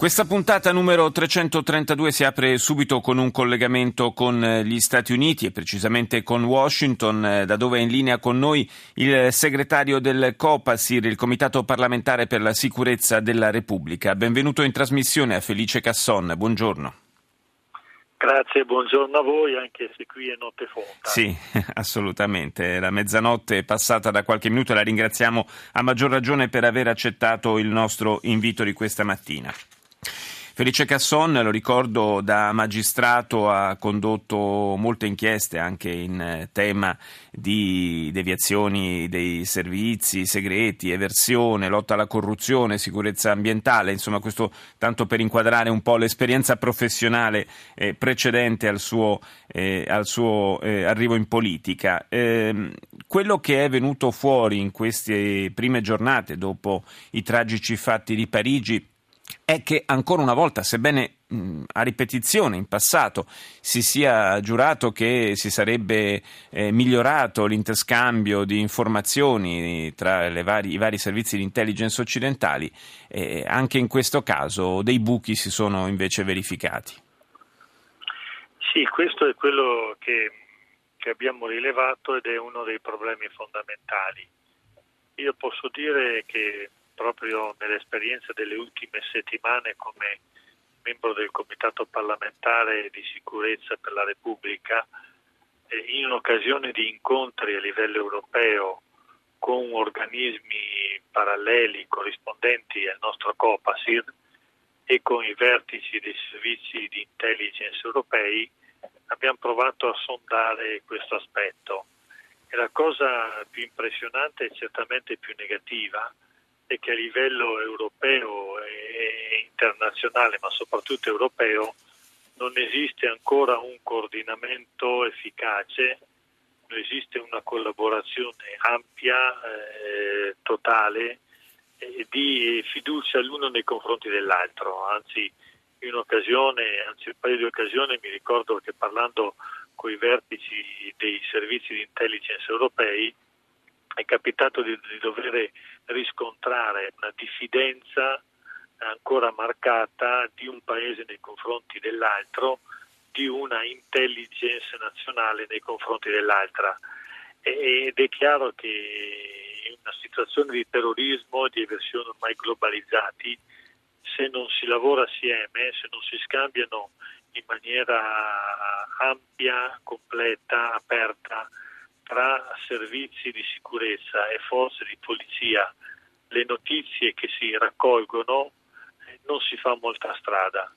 Questa puntata numero 332 si apre subito con un collegamento con eh, gli Stati Uniti e precisamente con Washington, eh, da dove è in linea con noi il segretario del COPASIR, il Comitato parlamentare per la sicurezza della Repubblica. Benvenuto in trasmissione a Felice Casson. Buongiorno. Grazie, buongiorno a voi, anche se qui è notte fonda. Sì, assolutamente. La mezzanotte è passata da qualche minuto e la ringraziamo a maggior ragione per aver accettato il nostro invito di questa mattina. Felice Casson, lo ricordo, da magistrato ha condotto molte inchieste anche in eh, tema di deviazioni dei servizi segreti, eversione, lotta alla corruzione, sicurezza ambientale, insomma questo tanto per inquadrare un po' l'esperienza professionale eh, precedente al suo, eh, al suo eh, arrivo in politica. Ehm, quello che è venuto fuori in queste prime giornate dopo i tragici fatti di Parigi è che ancora una volta, sebbene mh, a ripetizione in passato si sia giurato che si sarebbe eh, migliorato l'interscambio di informazioni tra vari, i vari servizi di intelligence occidentali, eh, anche in questo caso dei buchi si sono invece verificati. Sì, questo è quello che, che abbiamo rilevato ed è uno dei problemi fondamentali. Io posso dire che proprio nell'esperienza delle ultime settimane come membro del Comitato parlamentare di sicurezza per la Repubblica, in occasione di incontri a livello europeo con organismi paralleli corrispondenti al nostro COPASIR e con i vertici dei servizi di intelligence europei, abbiamo provato a sondare questo aspetto. E la cosa più impressionante e certamente più negativa è che a livello europeo e internazionale, ma soprattutto europeo, non esiste ancora un coordinamento efficace, non esiste una collaborazione ampia, eh, totale, eh, di fiducia l'uno nei confronti dell'altro. Anzi, in un'occasione, anzi un paio di occasioni mi ricordo che parlando con i vertici dei servizi di intelligence europei è capitato di, di dover riscontrare una diffidenza ancora marcata di un paese nei confronti dell'altro, di una intelligence nazionale nei confronti dell'altra. Ed è chiaro che in una situazione di terrorismo e di eversione ormai globalizzati, se non si lavora assieme, se non si scambiano in maniera ampia, completa, aperta, tra servizi di sicurezza e forze di polizia le notizie che si raccolgono non si fa molta strada.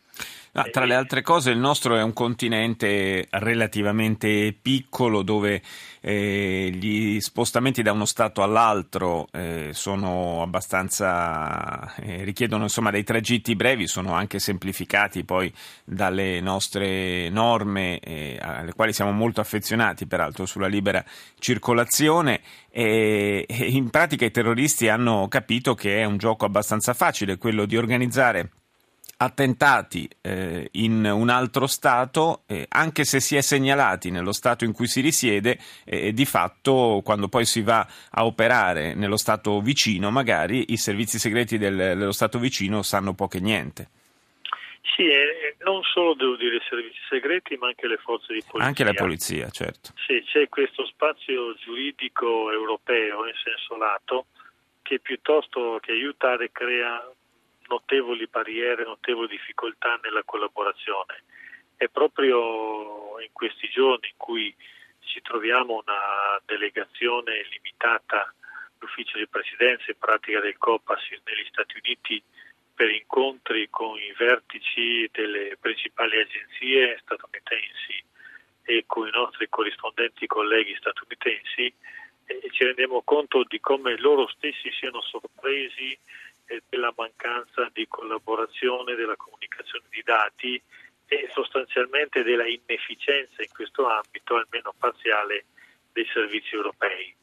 Ah, tra le altre cose il nostro è un continente relativamente piccolo dove eh, gli spostamenti da uno stato all'altro eh, eh, richiedono insomma dei tragitti brevi, sono anche semplificati poi dalle nostre norme eh, alle quali siamo molto affezionati peraltro sulla libera circolazione e in pratica i terroristi hanno capito che è un gioco abbastanza facile quello di organizzare attentati eh, in un altro Stato, eh, anche se si è segnalati nello Stato in cui si risiede, eh, di fatto quando poi si va a operare nello Stato vicino, magari i servizi segreti del, dello Stato vicino sanno poco e niente. Sì, e non solo devo dire i servizi segreti, ma anche le forze di polizia. Anche la polizia, certo. Sì, c'è questo spazio giuridico europeo in senso lato che piuttosto che aiutare crea notevoli barriere, notevoli difficoltà nella collaborazione. È proprio in questi giorni in cui ci troviamo una delegazione limitata, l'ufficio di presidenza in pratica del COPAS negli Stati Uniti per incontri con i vertici delle principali agenzie statunitensi e con i nostri corrispondenti colleghi statunitensi e ci rendiamo conto di come loro stessi siano sorpresi della mancanza di collaborazione, della comunicazione di dati e sostanzialmente della inefficienza in questo ambito, almeno parziale, dei servizi europei.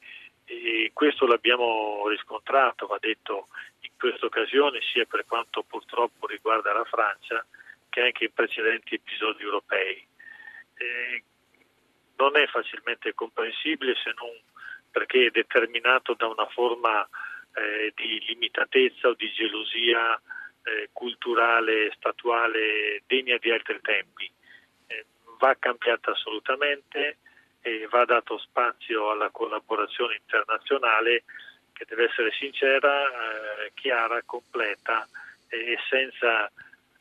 E questo l'abbiamo riscontrato, va detto in questa occasione, sia per quanto purtroppo riguarda la Francia che anche in precedenti episodi europei. E non è facilmente comprensibile se non perché è determinato da una forma eh, di limitatezza o di gelosia eh, culturale, statuale degna di altri tempi. Eh, va cambiata assolutamente e va dato spazio alla collaborazione internazionale che deve essere sincera, eh, chiara, completa e senza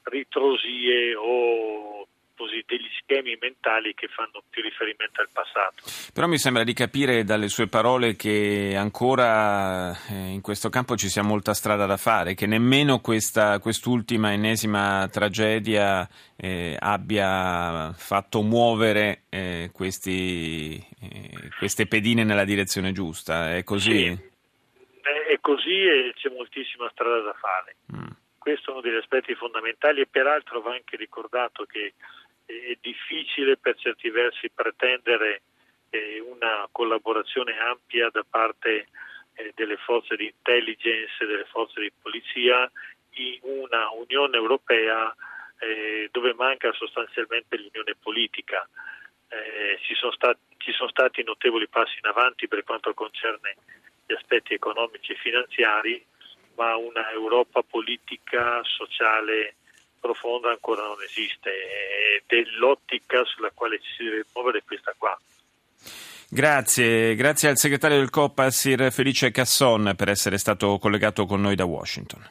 ritrosie o così, degli schemi mentali che fanno più riferimento al passato. Però mi sembra di capire dalle sue parole che ancora eh, in questo campo ci sia molta strada da fare, che nemmeno questa, quest'ultima ennesima tragedia eh, abbia fatto muovere eh, questi, eh, queste pedine nella direzione giusta. È così? Sì, è così e c'è moltissima strada da fare. Mm. Questo è uno degli aspetti fondamentali e peraltro va anche ricordato che è difficile per certi versi pretendere eh, una collaborazione ampia da parte eh, delle forze di intelligence, delle forze di polizia in una Unione Europea eh, dove manca sostanzialmente l'unione politica. Ci sono, stati, ci sono stati notevoli passi in avanti per quanto concerne gli aspetti economici e finanziari, ma una Europa politica, sociale, profonda ancora non esiste ed è l'ottica sulla quale ci si deve muovere questa qua. Grazie, grazie al segretario del COPA Sir Felice Casson per essere stato collegato con noi da Washington.